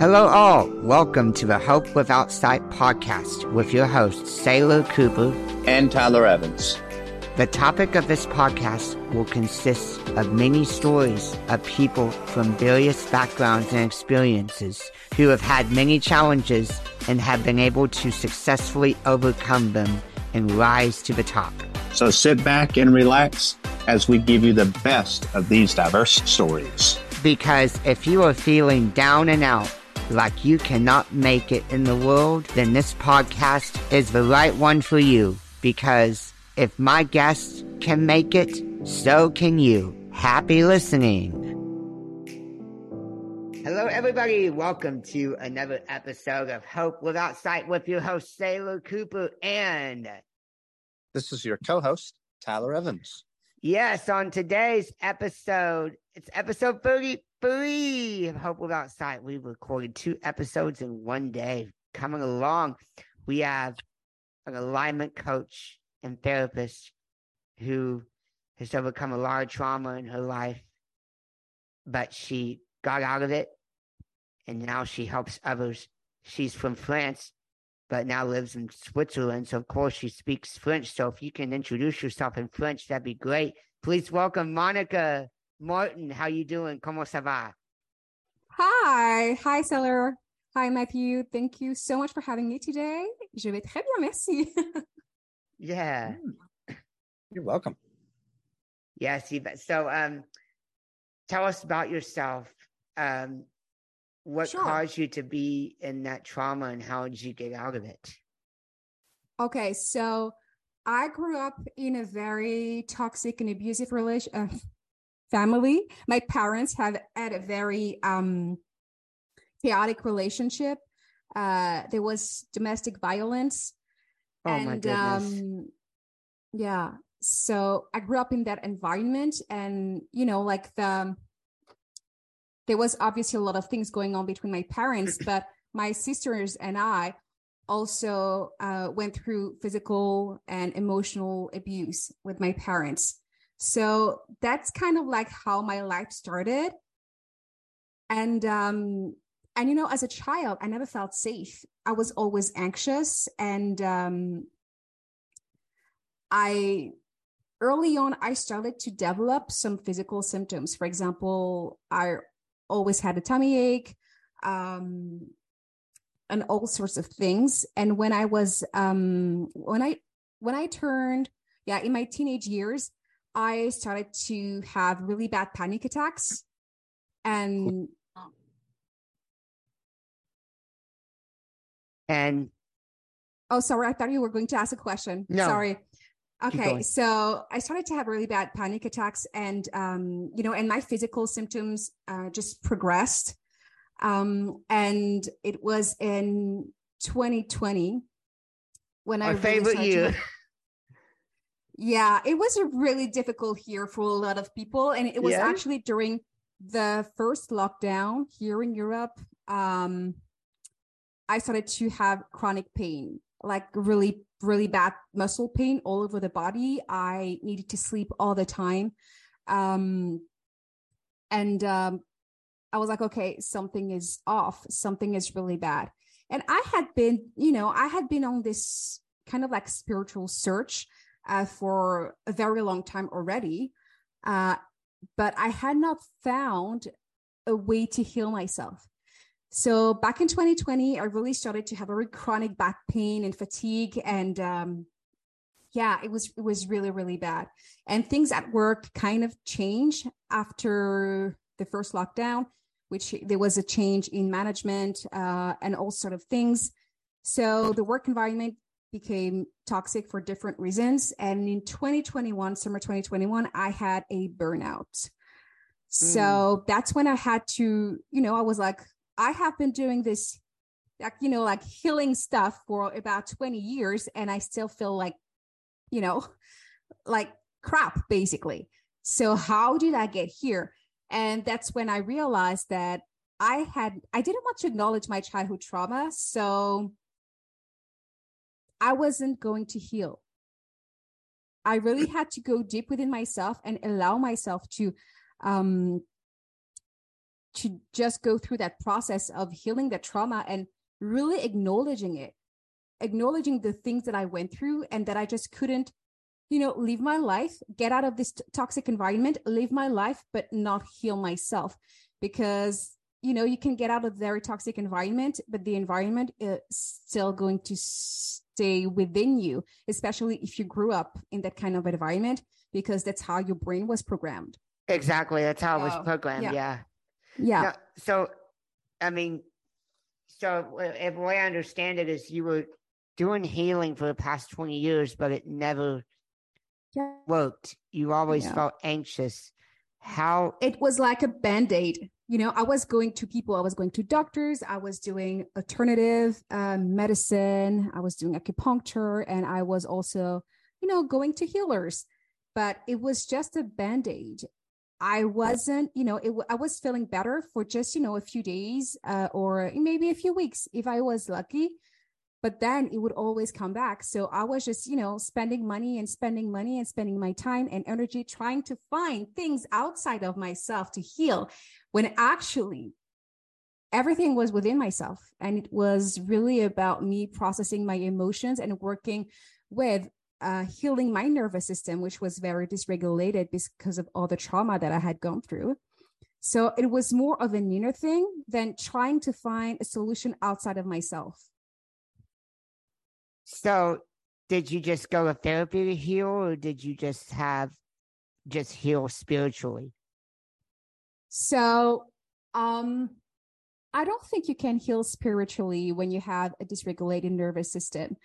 Hello, all. Welcome to the Hope Without Sight podcast with your hosts, Saylor Cooper and Tyler Evans. The topic of this podcast will consist of many stories of people from various backgrounds and experiences who have had many challenges and have been able to successfully overcome them and rise to the top. So sit back and relax as we give you the best of these diverse stories. Because if you are feeling down and out, like you cannot make it in the world, then this podcast is the right one for you. Because if my guests can make it, so can you. Happy listening. Hello, everybody. Welcome to another episode of Hope Without Sight with your host, Saylor Cooper, and this is your co host, Tyler Evans. Yes, on today's episode, it's episode 33 of Hope Without Sight. We've recorded two episodes in one day. Coming along, we have an alignment coach and therapist who has overcome a lot of trauma in her life, but she got out of it and now she helps others. She's from France, but now lives in Switzerland. So, of course, she speaks French. So, if you can introduce yourself in French, that'd be great. Please welcome Monika Martin. How you doing? Como ça va? Hi. Hi, Saylor. Hi, Matthew. Thank you so much for having me today. Je vais très bien, merci. yeah. Hmm. You're welcome. Yes. So, um, tell us about yourself. Um, what sure. caused you to be in that trauma and how did you get out of it? Okay, so I grew up in a very toxic and abusive relation uh, family. My parents have had a very um, chaotic relationship. Uh, there was domestic violence. Oh and, my goodness. Um, yeah. So I grew up in that environment and, you know, like the there was obviously a lot of things going on between my parents, but my sisters and I also uh, went through physical and emotional abuse with my parents. So that's kind of like how my life started. And um, and you know, as a child, I never felt safe. I was always anxious, and um, I early on I started to develop some physical symptoms. For example, I always had a tummy ache um, and all sorts of things and when i was um, when i when i turned yeah in my teenage years i started to have really bad panic attacks and and oh sorry i thought you were going to ask a question no. sorry Okay, so I started to have really bad panic attacks, and um, you know, and my physical symptoms uh, just progressed. Um, and it was in 2020 when Our I favorite year. Yeah, it was a really difficult year for a lot of people, and it was yeah. actually during the first lockdown here in Europe. Um, I started to have chronic pain, like really really bad muscle pain all over the body. I needed to sleep all the time. Um, and um, I was like, okay, something is off. Something is really bad. And I had been, you know, I had been on this kind of like spiritual search uh, for a very long time already. Uh, but I had not found a way to heal myself. So back in 2020, I really started to have very chronic back pain and fatigue, and um, yeah, it was it was really really bad. And things at work kind of changed after the first lockdown, which there was a change in management uh, and all sort of things. So the work environment became toxic for different reasons. And in 2021, summer 2021, I had a burnout. So mm. that's when I had to, you know, I was like, I have been doing this, like, you know, like healing stuff for about 20 years, and I still feel like, you know, like crap, basically. So, how did I get here? And that's when I realized that I had, I didn't want to acknowledge my childhood trauma. So, I wasn't going to heal. I really had to go deep within myself and allow myself to um, to just go through that process of healing the trauma and really acknowledging it acknowledging the things that i went through and that i just couldn't you know live my life get out of this t- toxic environment live my life but not heal myself because you know you can get out of a very toxic environment but the environment is still going to stay within you especially if you grew up in that kind of environment because that's how your brain was programmed. Exactly. That's how it was programmed. Yeah. Yeah, yeah. No, so i mean so if the way i understand it is you were doing healing for the past 20 years but it never yeah. worked. You always Yeah. felt anxious. How it was like a band-aid you know i was going to people i was going to doctors i was doing alternative um, medicine i was doing acupuncture and i was also you know going to healers. But it was just a band-aid. I wasn't you know it, i was feeling better for just you know a few days uh, or maybe a few weeks if i was lucky but then it would always come back. So i was just you know spending money and spending money and spending my time and energy trying to find things outside of myself to heal when actually everything was within myself. And it was really about me processing my emotions and working with uh, healing my nervous system which was very dysregulated because of all the trauma that i had gone through. So it was more of an inner thing than trying to find a solution outside of myself So, did you just go to therapy to heal, or did you just have just heal spiritually? So, um, I don't think you can heal spiritually when you have a dysregulated nervous system.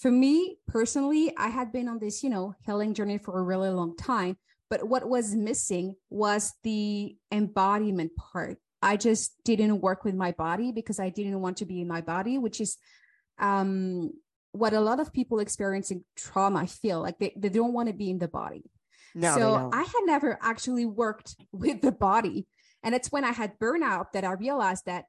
For me personally, I had been on this, you know, healing journey for a really long time, but what was missing was the embodiment part. I just didn't work with my body because I didn't want to be in my body, which is um what a lot of people experiencing trauma feel like they, they don't want to be in the body No, so. I had never actually worked with the body. And it's when I had burnout that I realized that,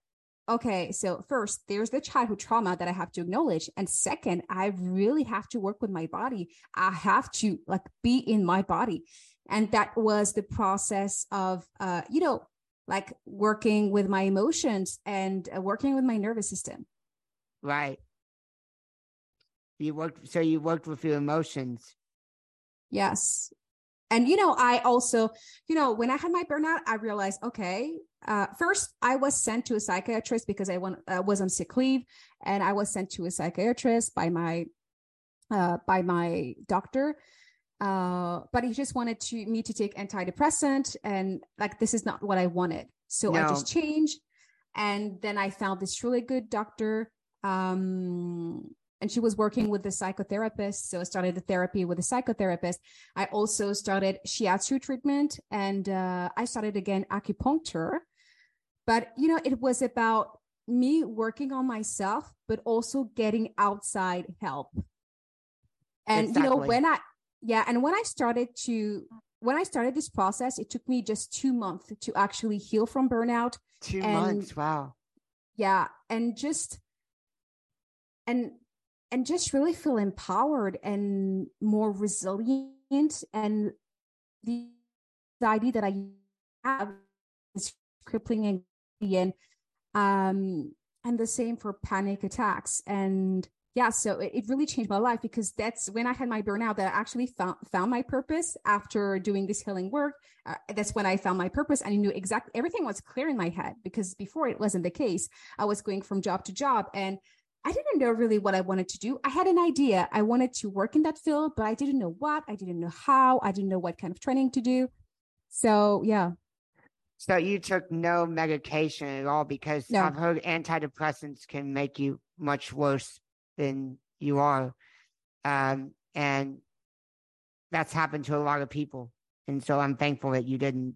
okay, so first, there's the childhood trauma that I have to acknowledge. And second, I really have to work with my body. I have to like be in my body. And that was the process of, uh, you know, like working with my emotions and uh, working with my nervous system. right. You worked, so you worked with your emotions. Yes. And, you know, I also, you know, when I had my burnout, I realized, okay, uh, first I was sent to a psychiatrist because I went, uh, was on sick leave and I was sent to a psychiatrist by my, uh, by my doctor. Uh, but he just wanted to me to take antidepressant and like, this is not what I wanted. So I just changed. And then I found this really good doctor. Um, and she was working with the psychotherapist. So I started the therapy with a psychotherapist. I also started shiatsu treatment and uh, I started again acupuncture. But, you know, it was about me working on myself, but also getting outside help. And, you know, when I, yeah, and when I started to, when I started this process, it took me just two months to actually heal from burnout Two And- months. Wow. yeah and just and and just really feel empowered and more resilient. And the, the idea that i have is crippling and um and the same for panic attacks. And yeah so it, it really changed my life because that's when i had my burnout that i actually found found my purpose after doing this healing work. Uh, that's when i found my purpose and i knew exactly everything was clear in my head because before it wasn't the case. I was going from job to job and i didn't know really what i wanted to do i had an idea i wanted to work in that field but i didn't know what i didn't know how i didn't know what kind of training to do so yeah So you took no medication at all because No. I've heard antidepressants can make you much worse than you are. Um, and that's happened to a lot of people. And so I'm thankful that you didn't.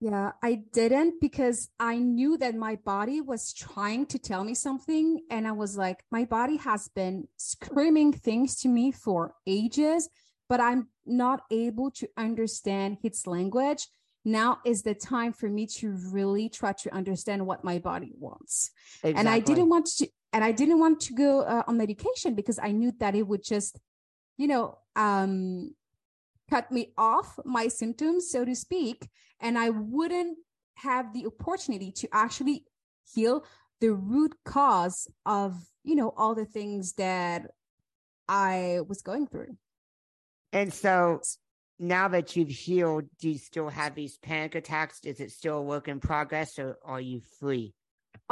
Yeah, I didn't because I knew that my body was trying to tell me something. And I was like, my body has been screaming things to me for ages, but I'm not able to understand its language. Now is the time for me to really try to understand what my body wants. And I didn't want to, and I didn't want to go uh, on medication because I knew that it would just, you know, um, cut me off my symptoms, so to speak, and I wouldn't have the opportunity to actually heal the root cause of you know all the things that i was going through. And so now that you've healed do you still have these panic attacks? Is it still a work in progress or are you free?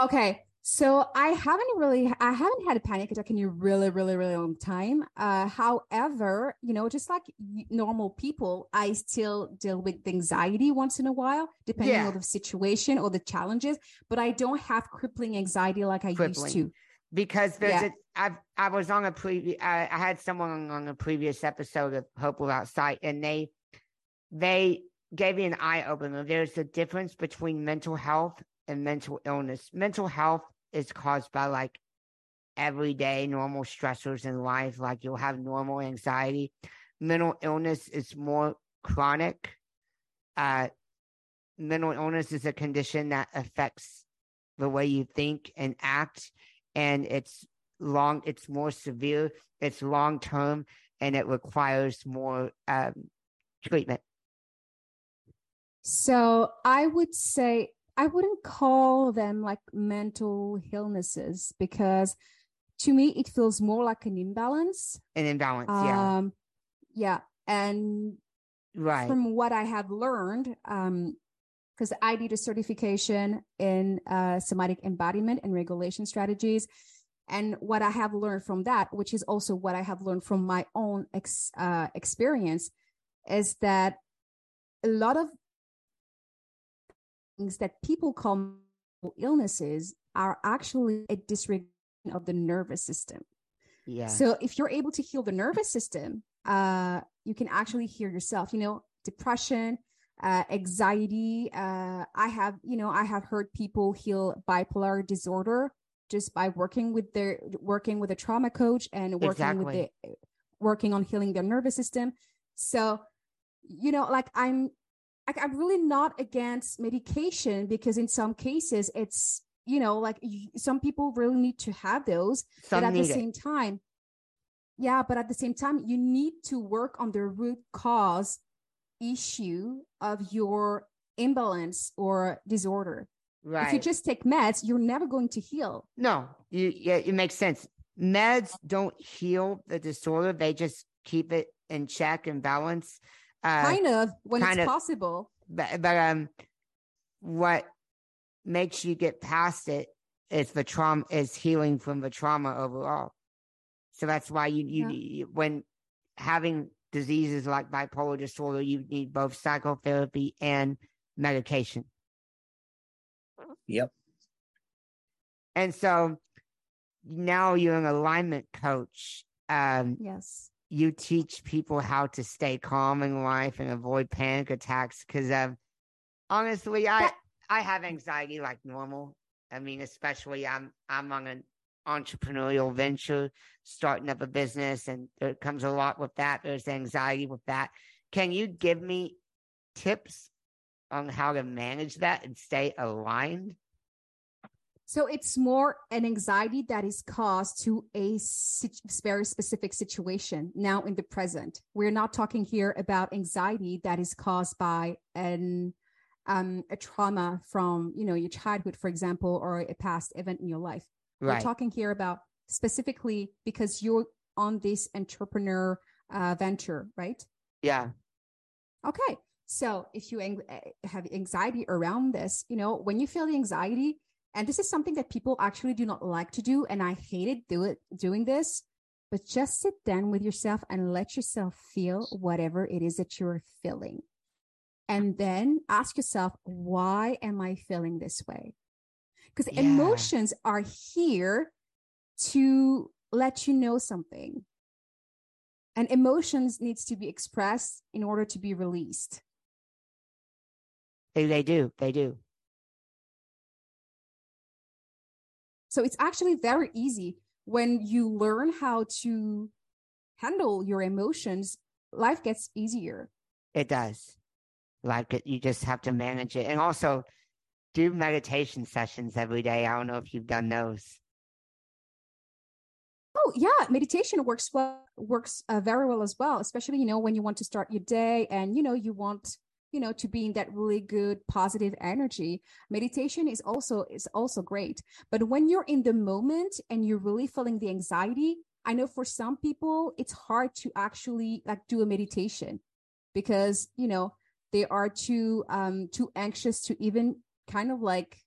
Okay so I haven't really, I haven't had a panic attack in a really, really, really long time. Uh, however, you know, just like normal people, I still deal with anxiety once in a while, depending yeah. on the situation or the challenges. But I don't have crippling anxiety like I crippling. used to. Because there's yeah. a, I, I was on a previous, I, I had someone on a previous episode of Hope Without Sight, and they, they gave me an eye opener. There's a difference between mental health and mental illness. Mental health is caused by like everyday normal stressors in life, like you'll have normal anxiety. Mental illness is more chronic. Uh, mental illness is a condition that affects the way you think and act, and it's long, it's more severe, it's long term, and it requires more um, treatment. So I would say I wouldn't call them like mental illnesses because to me it feels more like an imbalance. An imbalance, yeah. Um, yeah. And right. from what I have learned, um, because I did a certification in uh, somatic embodiment and regulation strategies. And what I have learned from that, which is also what I have learned from my own ex, uh, experience, is that a lot of things that people call illnesses are actually a dysregulation of the nervous system. Yeah. So if you're able to heal the nervous system, uh, you can actually heal yourself. You know, depression, uh, anxiety. Uh, I have, you know, I have heard people heal bipolar disorder just by working with their working with a trauma coach and working exactly. with the working on healing their nervous system. So, you know, like I'm I'm really not against medication because in some cases it's you know like some people really need to have those, some but at the same it. time, yeah, but at the same time you need to work on the root cause issue of your imbalance or disorder. Right. If you just take meds, you're never going to heal. No, you, yeah, it makes sense. Meds don't heal the disorder; they just keep it in check and balance. Uh, kind of when kind it's of, possible. But, but um, what makes you get past it is the trauma is healing from the trauma overall. So that's why you you, yeah. you when having diseases like bipolar disorder, you need both psychotherapy and medication. Yep. And so now you're an alignment coach. Um, yes you teach people how to stay calm in life and avoid panic attacks because um, honestly i i have anxiety like normal. I mean especially i'm i'm on an entrepreneurial venture starting up a business and there comes a lot with that. There's anxiety with that. Can you give me tips on how to manage that and stay aligned so it's more an anxiety that is caused to a very specific situation now in the present. We're not talking here about anxiety that is caused by an um, a trauma from you know your childhood, for example, or a past event in your life. Right. We're talking here about specifically because you're on this entrepreneur uh, venture, right? Yeah. Okay. So if you ang- eh, have anxiety around this, you know, when you feel the anxiety, and this is something that people actually do not like to do. And I hated do it, doing this, but just sit down with yourself and let yourself feel whatever it is that you're feeling. And then ask yourself, why am I feeling this way? Because yeah. emotions are here to let you know something. And emotions needs to be expressed in order to be released. They, they do. They do. So it's actually very easy when you learn how to handle your emotions, life gets easier. It does. Like you just have to manage it. And also do meditation sessions every day. I don't know if you've done those. Oh yeah, meditation works well works uh, very well as well, especially you know when you want to start your day and you know you want you know to be in that really good positive energy meditation is also is also great but when you're in the moment and you're really feeling the anxiety i know for some people it's hard to actually like do a meditation because you know they are too um too anxious to even kind of like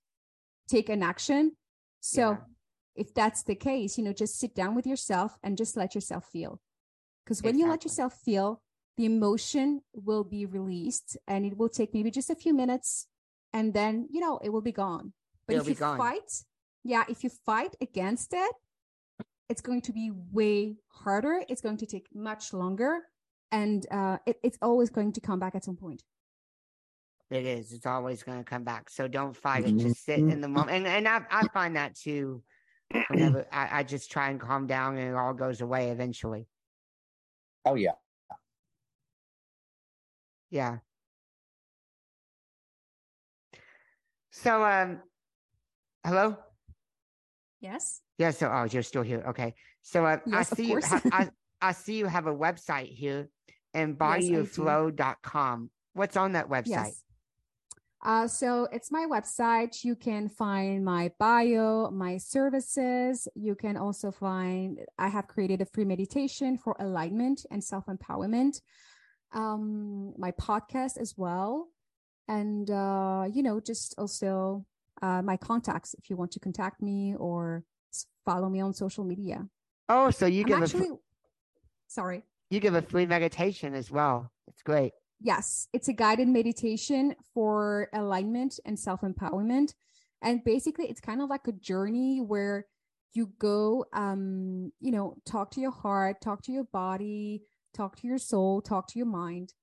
take an action so yeah. if that's the case you know just sit down with yourself and just let yourself feel because when exactly. you let yourself feel the emotion will be released and it will take maybe just a few minutes and then you know it will be gone. But It'll if you gone. fight yeah if you fight against it it's going to be way harder. It's going to take much longer and uh, it, it's always going to come back at some point. It is. It's always going to come back. So don't fight it. Just sit in the moment. And, and I, I find that too whenever I, I just try and calm down and it all goes away eventually. Oh yeah yeah. So, um, hello. Yes. Yeah. So, oh, you're still here. Okay. So, uh, yes, I see you. Ha- I, I see you have a website here, embodyyourflow.com. Yes, What's on that website? Yes. Uh, so it's my website. You can find my bio, my services. You can also find, I have created a free meditation for alignment and self empowerment um, my podcast as well. And, uh, you know, just also uh, my contacts if you want to contact me or follow me on social media. Oh, so you I'm give actually, a, sorry. You give a free meditation as well. It's great. Yes, it's a guided meditation for alignment and self empowerment. And basically, it's kind of like a journey where you go, um, you know, talk to your heart, talk to your body, talk to your soul, talk to your mind.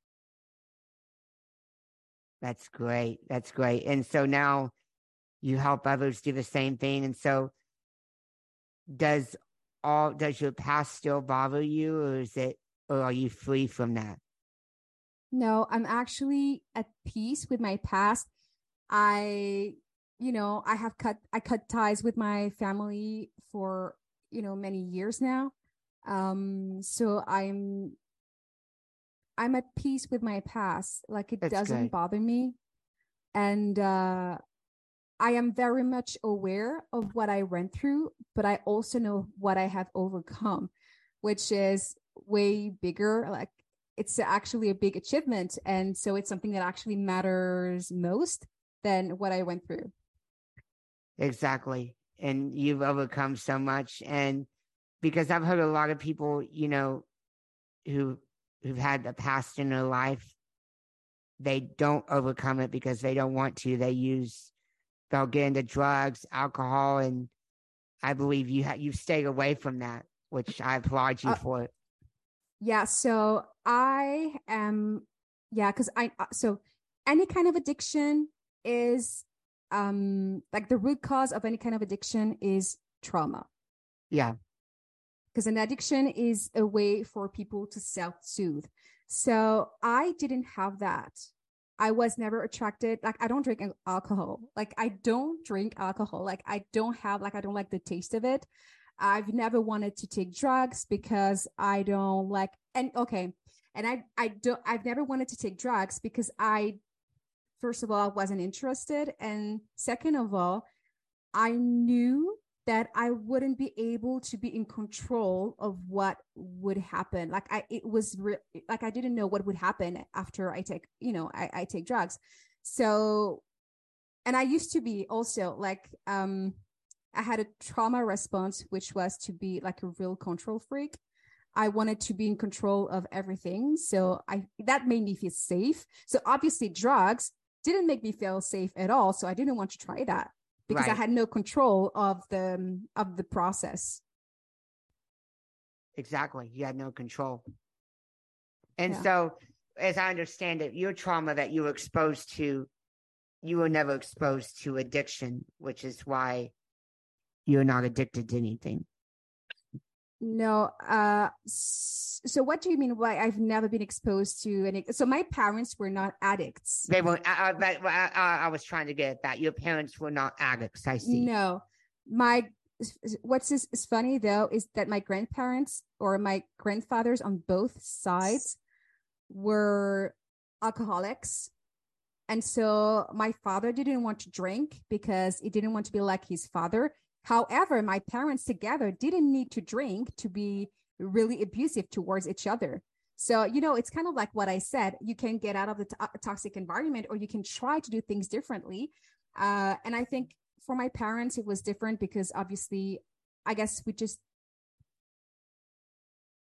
That's great. That's great. And so now you help others do the same thing. And so does all does your past still bother you or is it or are you free from that? No, I'm actually at peace with my past. I you know, I have cut I cut ties with my family for, you know, many years now. Um, so I'm I'm at peace with my past. Like it That's doesn't great. bother me. And uh I am very much aware of what I went through, but I also know what I have overcome, which is way bigger. Like it's actually a big achievement. And so it's something that actually matters most than what I went through. Exactly. And you've overcome so much. And because I've heard a lot of people, you know, who who've had the past in their life, they don't overcome it because they don't want to. They use they'll get into drugs, alcohol, and I believe you ha- you stayed away from that, which I applaud you uh, for. Yeah, so I am yeah, because I uh, so any kind of addiction is um like the root cause of any kind of addiction is trauma. Yeah because an addiction is a way for people to self-soothe. So I didn't have that. I was never attracted. Like I don't drink alcohol. Like I don't drink alcohol. Like I don't have. Like I don't like the taste of it. I've never wanted to take drugs because I don't like. And okay, and I I don't. I've never wanted to take drugs because I, first of all, wasn't interested, and second of all, I knew that I wouldn't be able to be in control of what would happen. Like I, it was re- like I didn't know what would happen after I take, you know, I, I take drugs. So, and I used to be also like, um, I had a trauma response, which was to be like a real control freak. I wanted to be in control of everything. So I, that made me feel safe. So obviously drugs didn't make me feel safe at all. So I didn't want to try that because right. I had no control of the um, of the process. Exactly, you had no control. And yeah. so, as I understand it, your trauma that you were exposed to, you were never exposed to addiction, which is why you're not addicted to anything. No. Uh, so what do you mean? Why I've never been exposed to any? So my parents were not addicts. They were. I, I, I, I was trying to get that. Your parents were not addicts. I see. No, my. What's is, is funny though is that my grandparents or my grandfathers on both sides were alcoholics And so my father didn't want to drink because he didn't want to be like his father. However, my parents together didn't need to drink to be really abusive towards each other. So, you know, it's kind of like what I said you can get out of the to- toxic environment or you can try to do things differently. Uh, and I think for my parents, it was different because obviously, I guess we just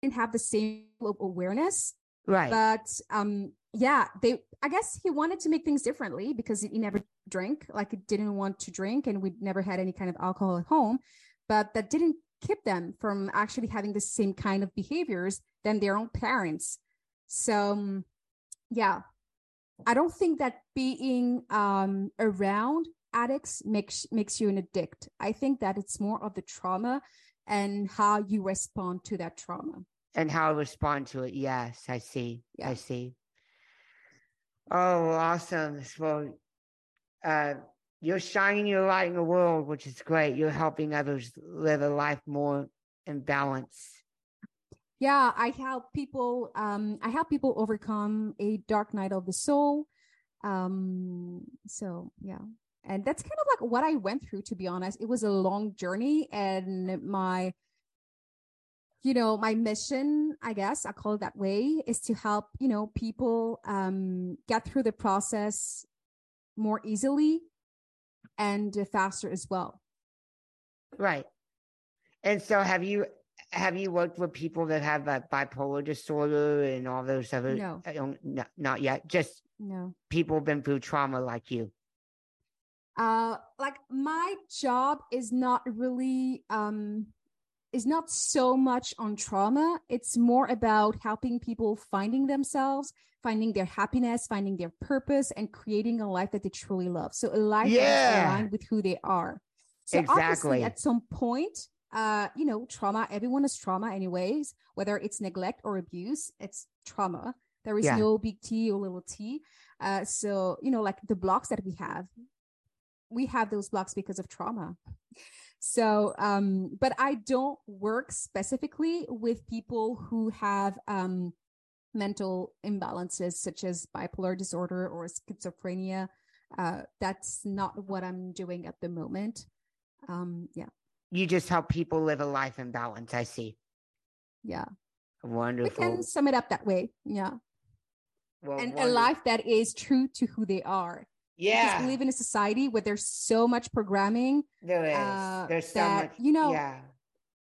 didn't have the same awareness. Right. But um, yeah, they, I guess he wanted to make things differently because he never drank, like didn't want to drink and we'd never had any kind of alcohol at home. But that didn't keep them from actually having the same kind of behaviors than their own parents. So, um, yeah, I don't think that being um, around addicts makes makes you an addict. I think that it's more of the trauma and how you respond to that trauma. And how I respond to it. Yes, I see. Yeah. I see. Oh, awesome. Well, uh, you're shining your light in the world, which is great. You're helping others live a life more in balance. Yeah, I help people. Um, I help people overcome a dark night of the soul. Um, so yeah, and that's kind of like what I went through. To be honest, it was a long journey, and my, you know, my mission, I guess I call it that way, is to help you know people um get through the process more easily and faster as well. Right. And so have you have you worked with people that have a bipolar disorder and all those other no. no not yet just no people been through trauma like you uh like my job is not really um is not so much on trauma it's more about helping people finding themselves finding their happiness, finding their purpose, and creating a life that they truly love. So a life yeah. that's aligned with who they are. So exactly. at some point, uh, you know, trauma. Everyone has trauma, anyways. Whether it's neglect or abuse, it's trauma. There is yeah. no big T or little T. Uh, so you know, like the blocks that we have, we have those blocks because of trauma. So, um, but I don't work specifically with people who have um, mental imbalances such as bipolar disorder or schizophrenia. Uh, that's not what I'm doing at the moment. Um, yeah. You just help people live a life in balance. I see. Yeah. Wonderful. We can sum it up that way. Yeah. Well, and wonderful. a life that is true to who they are. Yeah. Because we live in a society where there's so much programming. There is. Uh, there's so that, much. You know, yeah.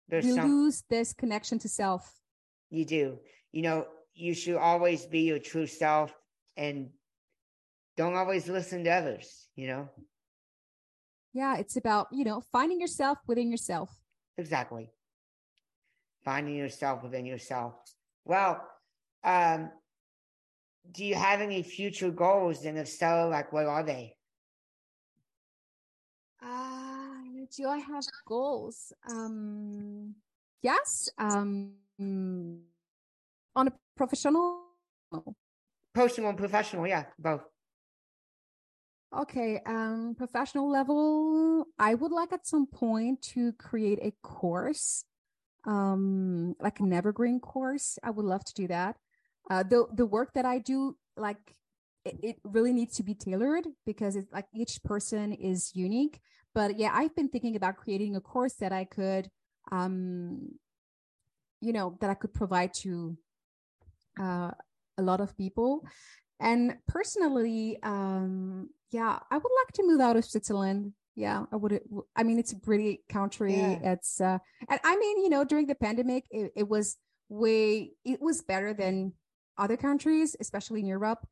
There's you lose this connection to self. You do. You know, you should always be your true self and don't always listen to others, you know? Yeah, it's about, you know, finding yourself within yourself. Exactly. Finding yourself within yourself. Well, um, do you have any future goals? And if so, like what are they? Uh, do I have goals? Um, yes. Um, on a professional personal and professional yeah both okay um professional level i would like at some point to create a course um like an evergreen course i would love to do that uh the the work that i do like it, it really needs to be tailored because it's like each person is unique but yeah i've been thinking about creating a course that i could um you know that i could provide to uh, a lot of people. And personally, um, yeah, I would like to move out of Switzerland. Yeah, I would. I mean, it's a pretty country. Yeah. It's, uh, and I mean, you know, during the pandemic, it, it was way, it was better than other countries, especially in Europe.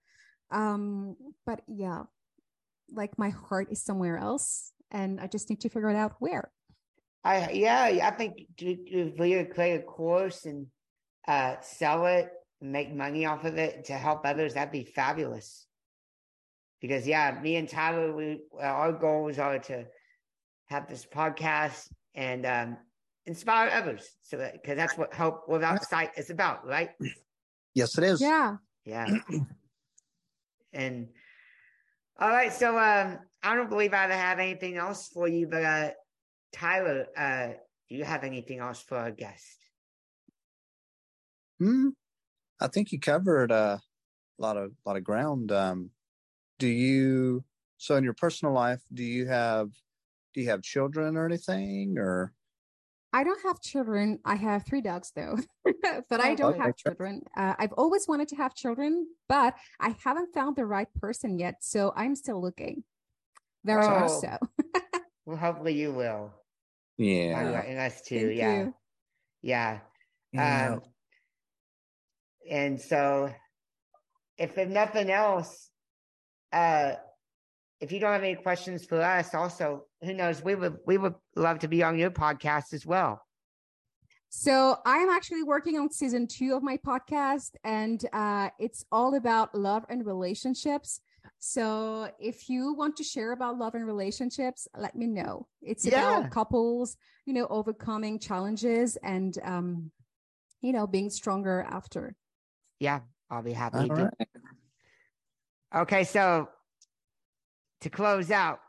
Um, but yeah, like my heart is somewhere else, and I just need to figure it out where. I yeah, I think create a course and uh, sell it make money off of it to help others, that'd be fabulous. Because yeah, me and Tyler, we our goals are to have this podcast and um, inspire others. So because that's what help Without Sight is about, right? Yes, it is. Yeah. Yeah. and all right, so um, I don't believe I have anything else for you, but uh, Tyler, uh, do you have anything else for our guest? Hmm. I think you covered uh, a lot of lot of ground. Um, do you so in your personal life do you have do you have children or anything or I don't have children. I have three dogs though, but I don't have children. Uh, I've always wanted to have children, but I haven't found the right person yet. So I'm still looking. Very much Oh. so. Well, hopefully you will. yeah I- and us too. Thank yeah. you. Yeah. Yeah. Um, and so, if if nothing else, uh, if you don't have any questions for us, also, who knows? We would we would love to be on your podcast as well. So I'm actually working on season two of my podcast, and uh, it's all about love and relationships. So if you want to share about love and relationships, let me know. It's Yeah. about couples, you know, overcoming challenges and, um, you know, being stronger after. Yeah, I'll be happy All to. right. Okay, so to close out,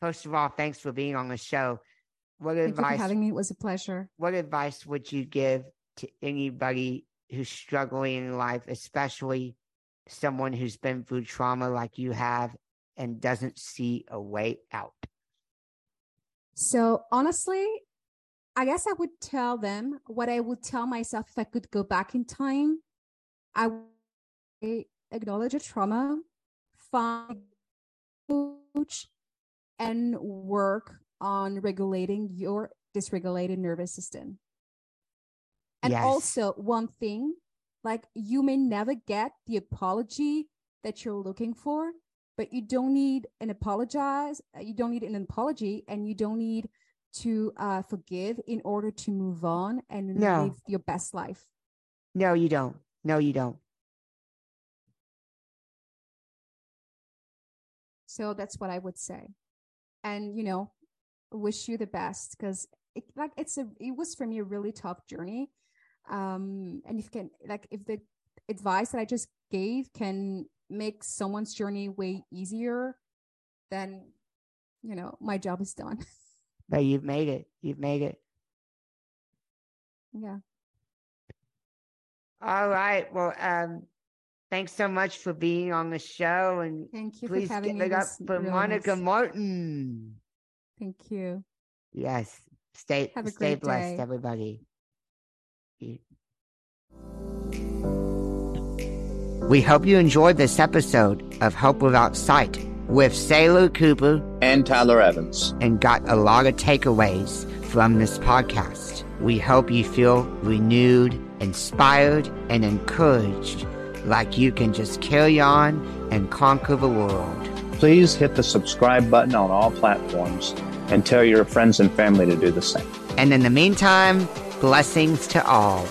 first of all, thanks for being on the show. What Thank advice? having me. It was a pleasure. what advice would you give to anybody who's struggling in life, especially someone who's been through trauma like you have and doesn't see a way out? So honestly, I guess I would tell them what I would tell myself if I could go back in time. I would acknowledge a trauma, find coach, and work on regulating your dysregulated nervous system. And Yes. also one thing, like you may never get the apology that you're looking for, but you don't need an apologize. You don't need an apology, and you don't need to uh, forgive in order to move on and No. live your best life. No, you don't. No, you don't. So that's what I would say. And you know, wish you the best because it like it's a it was for me a really tough journey. Um, and if you can like if the advice that I just gave can make someone's journey way easier, then you know my job is done. But you've made it. You've made it. yeah. All right. Well, um, thanks so much for being on the show, and Thank you please for having give me. it up for really Monika nice. Martin. Thank you. Yes. Stay Have a stay great blessed, day. everybody. We hope you enjoyed this episode of Hope Without Sight with Saylor Cooper And Tyler Evans. and got a lot of takeaways from this podcast. We hope you feel renewed, inspired, and encouraged like you can just carry on and conquer the world. Please hit the subscribe button on all platforms and tell your friends and family to do the same. And in the meantime, blessings to all.